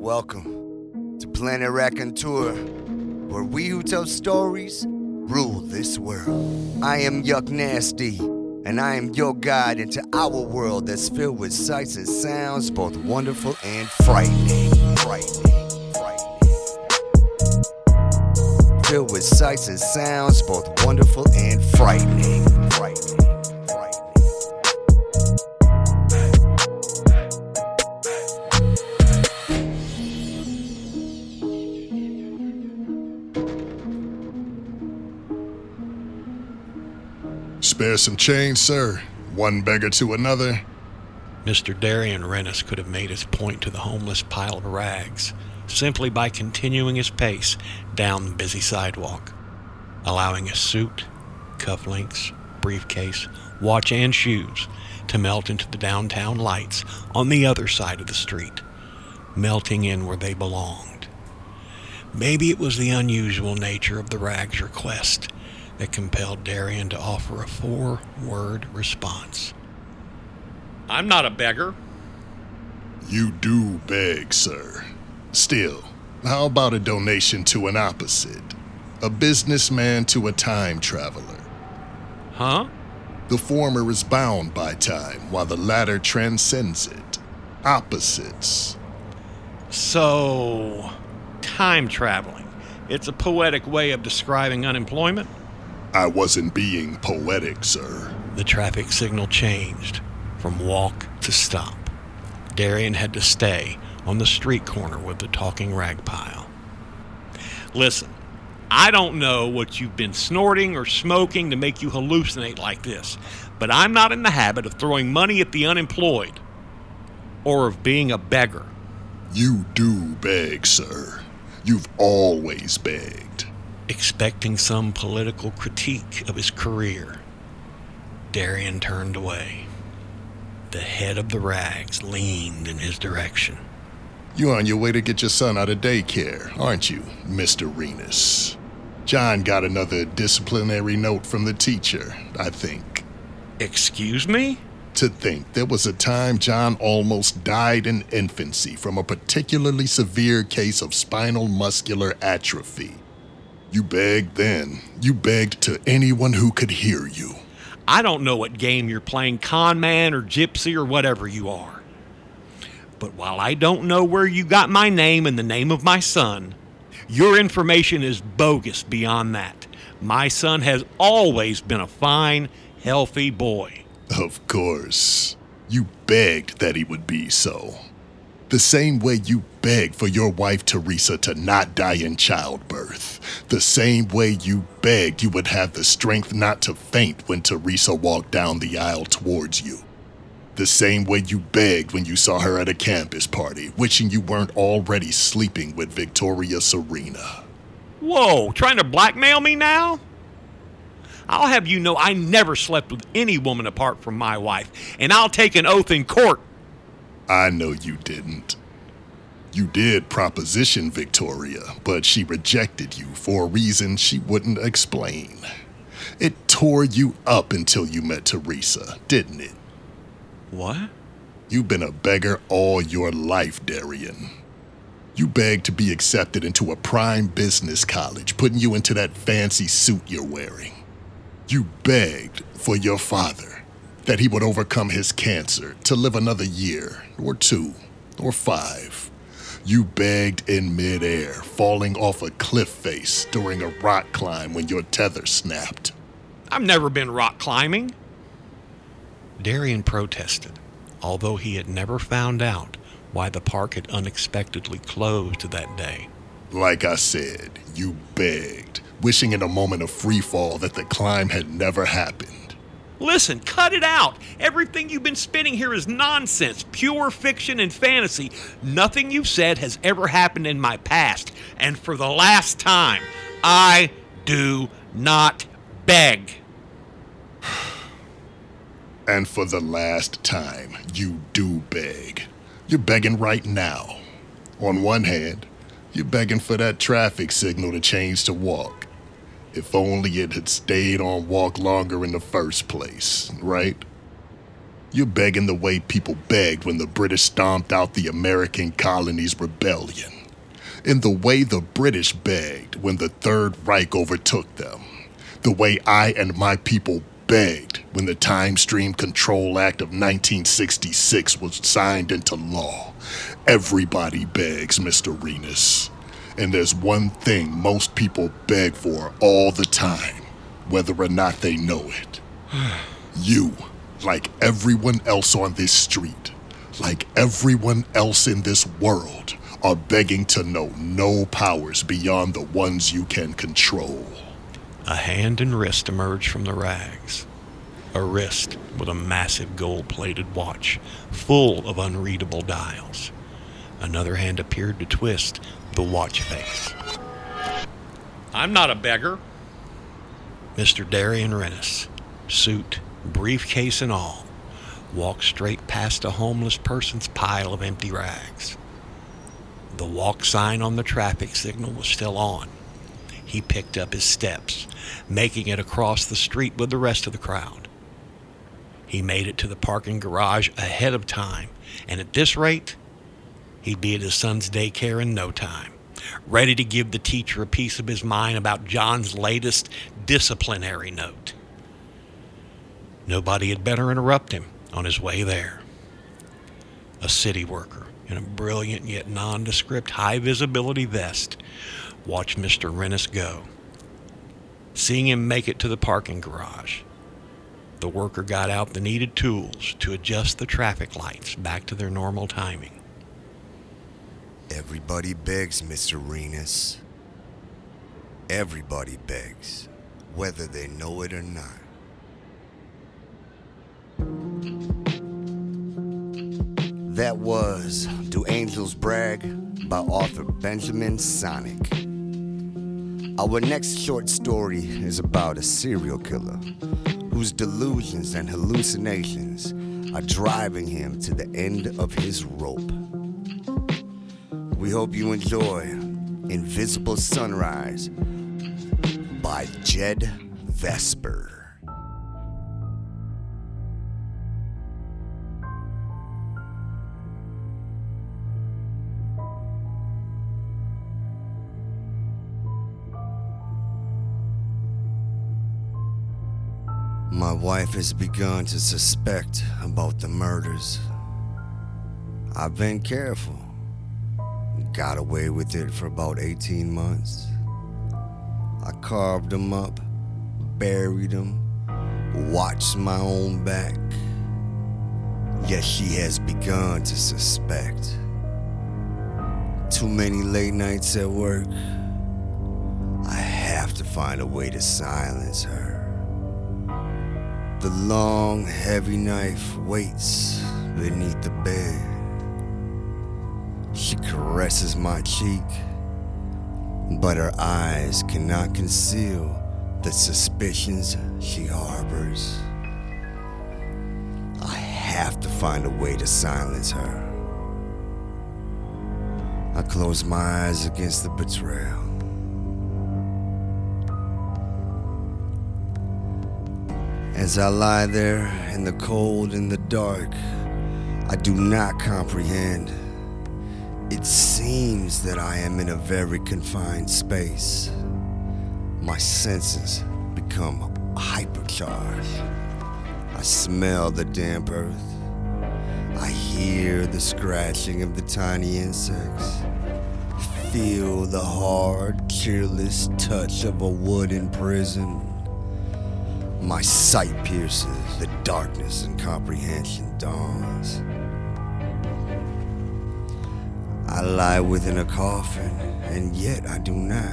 Welcome to Planet Raconteur, where we who tell stories rule this world. I am Yuck Nasty, and I am your guide into our world that's filled with sights and sounds both wonderful and frightening. Frightening. Frightening. Filled with sights and sounds both wonderful and frightening. Spare some change, sir. One beggar to another. Mr. Darian Rennis could have made his point to the homeless pile of rags simply by continuing his pace down the busy sidewalk, allowing his suit, cufflinks, briefcase, watch, and shoes to melt into the downtown lights on the other side of the street, melting in where they belonged. Maybe it was the unusual nature of the rag's request that compelled Darian to offer a four word response. I'm not a beggar. You do beg, sir. Still, how about a donation to an opposite? A businessman to a time traveler. Huh? The former is bound by time, while the latter transcends it. Opposites. So, time traveling. It's a poetic way of describing unemployment. I wasn't being poetic, sir. The traffic signal changed from walk to stop. Darian had to stay on the street corner with the talking rag pile. Listen, I don't know what you've been snorting or smoking to make you hallucinate like this, but I'm not in the habit of throwing money at the unemployed or of being a beggar. You do beg, sir. You've always begged. Expecting some political critique of his career, Darian turned away. The head of the rags leaned in his direction. You're on your way to get your son out of daycare, aren't you, Mr. Renus? John got another disciplinary note from the teacher, I think. Excuse me? To think there was a time John almost died in infancy from a particularly severe case of spinal muscular atrophy. You begged then. You begged to anyone who could hear you. I don't know what game you're playing, con man or gypsy or whatever you are. But while I don't know where you got my name and the name of my son, your information is bogus beyond that. My son has always been a fine, healthy boy. Of course. You begged that he would be so. The same way you begged for your wife Teresa to not die in childbirth. The same way you begged you would have the strength not to faint when Teresa walked down the aisle towards you. The same way you begged when you saw her at a campus party, wishing you weren't already sleeping with Victoria Serena. Whoa, trying to blackmail me now? I'll have you know I never slept with any woman apart from my wife, and I'll take an oath in court. I know you didn't. You did proposition Victoria, but she rejected you for a reason she wouldn't explain. It tore you up until you met Teresa, didn't it? What? You've been a beggar all your life, Darian. You begged to be accepted into a prime business college, putting you into that fancy suit you're wearing. You begged for your father that he would overcome his cancer to live another year, or two, or five. You begged in midair, falling off a cliff face during a rock climb when your tether snapped. I've never been rock climbing. Darian protested, although he had never found out why the park had unexpectedly closed that day. Like I said, you begged, wishing in a moment of free fall that the climb had never happened. Listen, cut it out. Everything you've been spinning here is nonsense, pure fiction and fantasy. Nothing you've said has ever happened in my past. And for the last time, I do not beg. And for the last time, you do beg. You're begging right now. On one hand, you're begging for that traffic signal to change to walk. If only it had stayed on walk longer in the first place, right? You're begging the way people begged when the British stomped out the American colonies' rebellion. In the way the British begged when the Third Reich overtook them. The way I and my people begged when the Time Stream Control Act of 1966 was signed into law. Everybody begs, Mr. Renus. And there's one thing most people beg for all the time, whether or not they know it. you, like everyone else on this street, like everyone else in this world, are begging to know no powers beyond the ones you can control. A hand and wrist emerged from the rags. A wrist with a massive gold plated watch full of unreadable dials. Another hand appeared to twist the watch face. I'm not a beggar. Mr. Darian Rennis, suit, briefcase, and all, walked straight past a homeless person's pile of empty rags. The walk sign on the traffic signal was still on. He picked up his steps, making it across the street with the rest of the crowd. He made it to the parking garage ahead of time, and at this rate, he'd be at his son's daycare in no time, ready to give the teacher a piece of his mind about John's latest disciplinary note. Nobody had better interrupt him on his way there. A city worker in a brilliant yet nondescript high visibility vest watched Mr. Rennis go. Seeing him make it to the parking garage, the worker got out the needed tools to adjust the traffic lights back to their normal timing. Everybody begs, Mr. Renus. Everybody begs, whether they know it or not. That was Do Angels Brag by author Benjamin Sonnek. Our next short story is about a serial killer whose delusions and hallucinations are driving him to the end of his rope. We hope you enjoy Invisible Sunrise by Jed Vesper. My wife has begun to suspect about the murders. I've been careful. Got away with it for about 18 months. I carved them up, buried them, watched my own back. Yet she has begun to suspect. Too many late nights at work. I have to find a way to silence her. The long, heavy knife waits beneath the bed. She caresses my cheek, but her eyes cannot conceal the suspicions she harbors. I have to find a way to silence her. I close my eyes against the betrayal. As I lie there in the cold and the dark, I do not comprehend. It seems that I am in a very confined space. My senses become hypercharged. I smell the damp earth. I hear the scratching of the tiny insects. Feel the hard, cheerless touch of a wooden prison. My sight pierces, the darkness and comprehension dawns. I lie within a coffin, and yet I do not.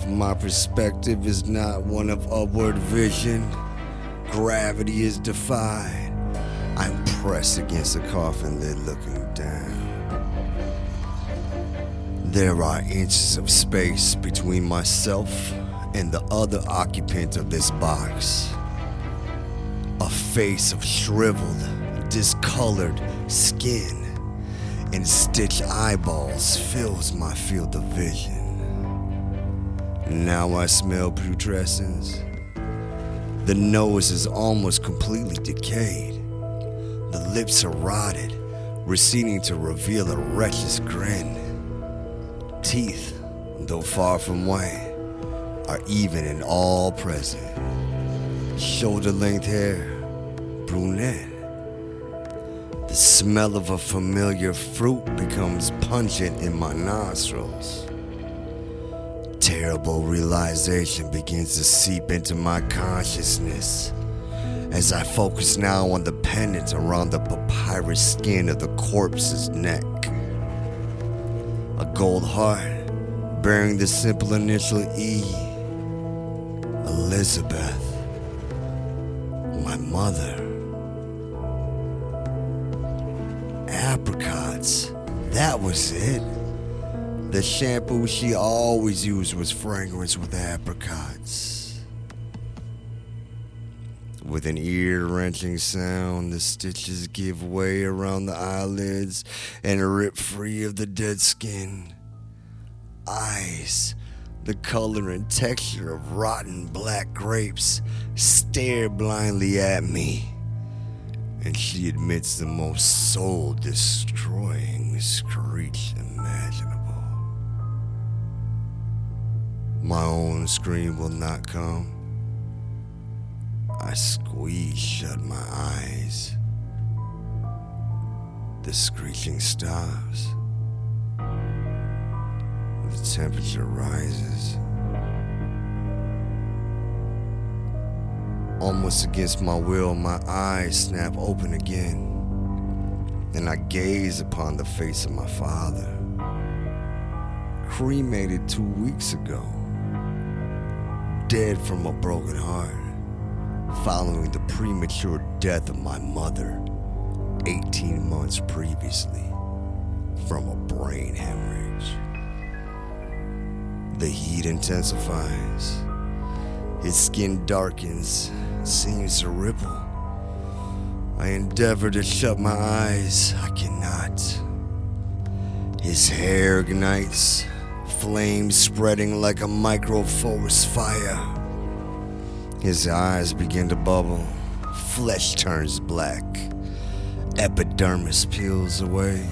For my perspective is not one of upward vision. Gravity is defied. I'm pressed against the coffin lid looking down. There are inches of space between myself and the other occupant of this box. A face of shriveled, discolored skin and stitched eyeballs fills my field of vision. Now I smell putrescence. The nose is almost completely decayed. The lips are rotted, receding to reveal a wretched grin. Teeth, though far from white, are even and all present. Shoulder length hair, brunette. The smell of a familiar fruit becomes pungent in my nostrils. Terrible realization begins to seep into my consciousness as I focus now on the pendant around the papyrus skin of the corpse's neck. A gold heart bearing the simple initial E. Elizabeth, my mother. That was it. The shampoo she always used was fragrance with apricots. With an ear wrenching sound, the stitches give way around the eyelids and rip free of the dead skin. Eyes, the color and texture of rotten black grapes, stare blindly at me. And she admits the most soul destroying screech imaginable. My own scream will not come. I squeeze shut my eyes. The screeching stops. The temperature rises. Almost against my will, my eyes snap open again, and I gaze upon the face of my father. Cremated two weeks ago, dead from a broken heart, following the premature death of my mother 18 months previously from a brain hemorrhage. The heat intensifies. His skin darkens, seems to ripple. I endeavor to shut my eyes. I cannot. His hair ignites, flames spreading like a microforest fire. His eyes begin to bubble, flesh turns black, epidermis peels away,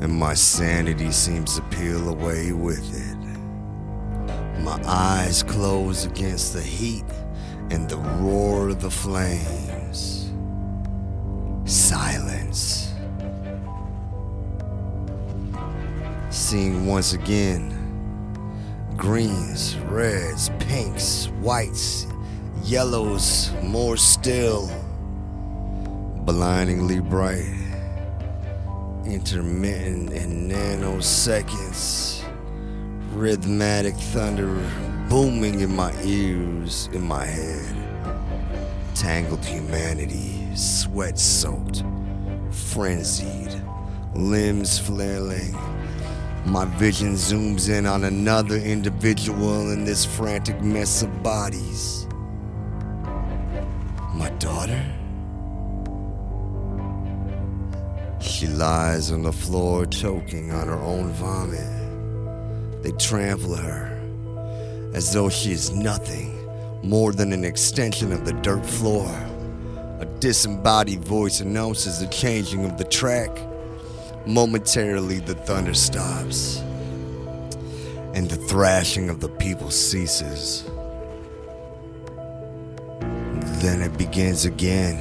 and my sanity seems to peel away with it. My eyes close against the heat and the roar of the flames. Silence. Seeing once again greens, reds, pinks, whites, yellows, more still, blindingly bright, intermittent in nanoseconds, rhythmic thunder booming in my ears, in my head, tangled humanity, sweat soaked, frenzied, limbs flailing. My vision zooms in on another individual in this frantic mess of bodies. My daughter? She lies on the floor choking on her own vomit. They trample her as though she is nothing more than an extension of the dirt floor. A disembodied voice announces the changing of the track. Momentarily, the thunder stops, and the thrashing of the people ceases. Then it begins again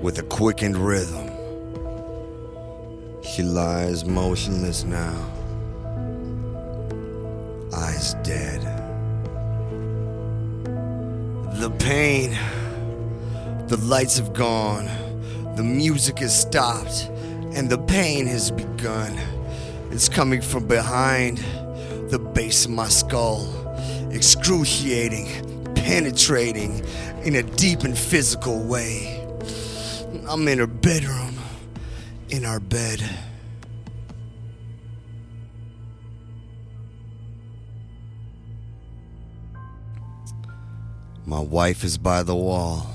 with a quickened rhythm. She lies motionless now, eyes dead. The pain, the lights have gone, the music has stopped, and the pain has begun. It's coming from behind the base of my skull, excruciating, penetrating in a deep and physical way. I'm in her bedroom, in our bed. My wife is by the wall.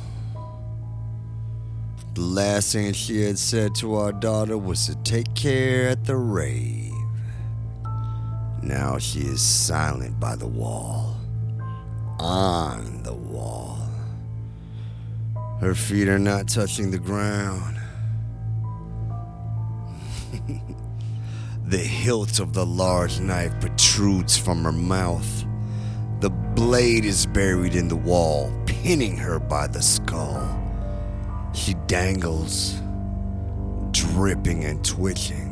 The last thing she had said to our daughter was to take care at the rave. Now she is silent by the wall, on the wall. Her feet are not touching the ground. the hilt of the large knife protrudes from her mouth. The blade is buried in the wall, pinning her by the skull. She dangles, dripping and twitching.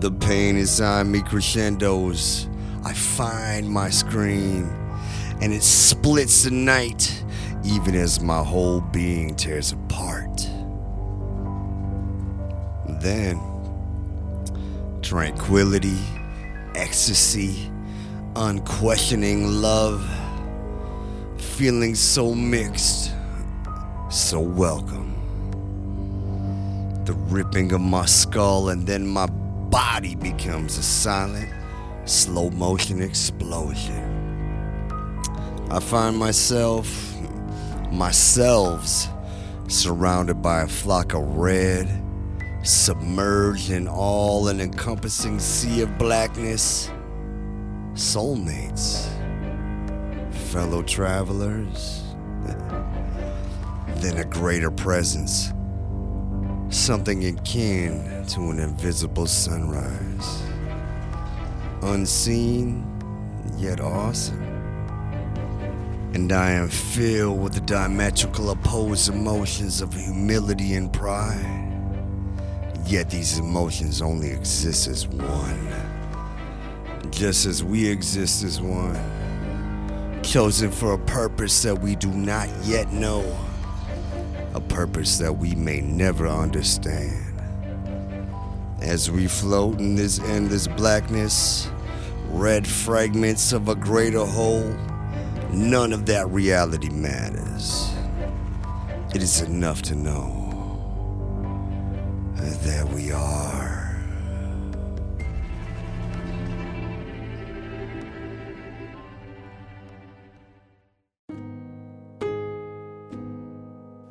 The pain inside me crescendos. I find my scream, and it splits the night, even as my whole being tears apart. Then, tranquility, ecstasy, unquestioning love, feeling so mixed, so welcome. The ripping of my skull, and then my body becomes a silent, slow motion explosion. I find myself, myself, surrounded by a flock of red, submerged in all an encompassing sea of blackness. Soulmates, fellow travelers, then a greater presence something akin to an invisible sunrise. Unseen, yet awesome. And I am filled with the diametrical opposed emotions of humility and pride. Yet these emotions only exist as one. Just as we exist as one. Chosen for a purpose that we do not yet know a purpose that we may never understand. As we float in this endless blackness, red fragments of a greater whole, none of that reality matters. It is enough to know that we are.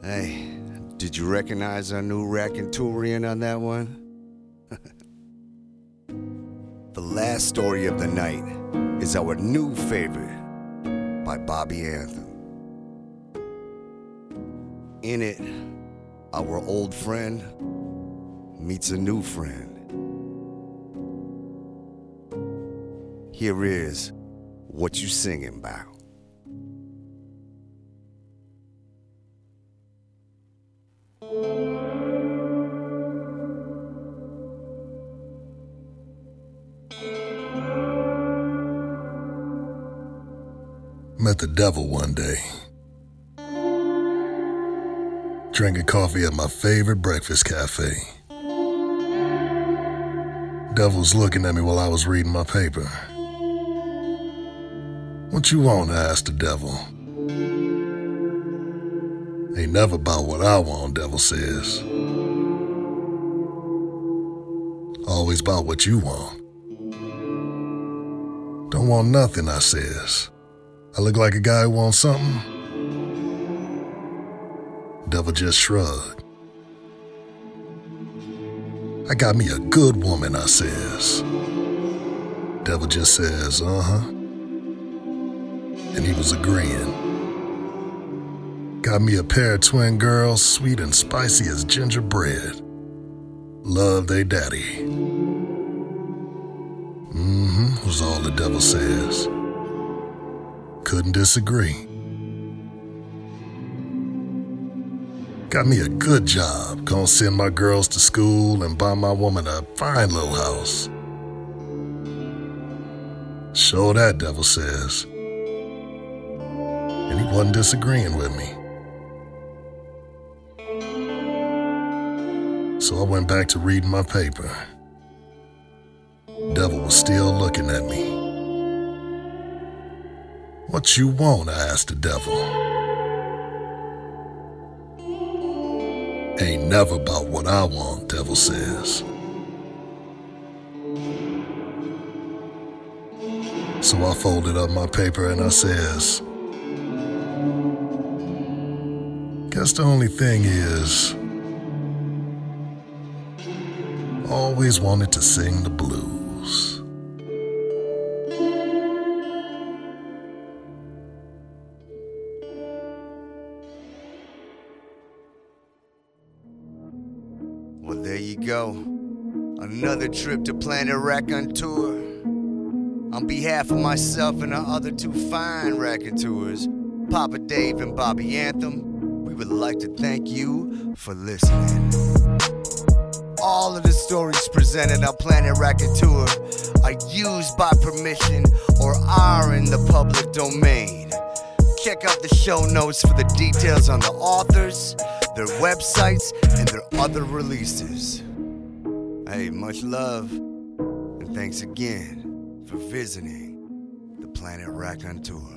Hey, did you recognize our new Raconturian on that one? the last story of the night is our new favorite by Bobby Anthem. In it, our old friend meets a new friend. Here is what you singing about. Devil one day. Drinking coffee at my favorite breakfast cafe. Devil's looking at me while I was reading my paper. What you want? I asked the devil. Ain't never about what I want, devil says. Always about what you want. Don't want nothing, I says. I look like a guy who wants something? Devil just shrugged. I got me a good woman, I says. Devil just says, uh huh. And he was agreeing. Got me a pair of twin girls, sweet and spicy as gingerbread. Love they daddy. Mm hmm, was all the devil says. Couldn't disagree. Got me a good job. Gonna send my girls to school and buy my woman a fine little house. Sure that, devil says. And he wasn't disagreeing with me. So I went back to reading my paper. Devil was still looking at me. What you want? I asked the devil. Ain't never about what I want, devil says. So I folded up my paper and I says, Guess the only thing is, always wanted to sing the blues. Trip to Planet Raconteur. On behalf of myself and the other two fine raconteurs, Papa Dave and Bobby Anthem, we would like to thank you for listening. All of the stories presented on Planet Raconteur are used by permission or are in the public domain. Check out the show notes for the details on the authors, their websites, and their other releases. Hey, much love, and thanks again for visiting the Planet Raconteur.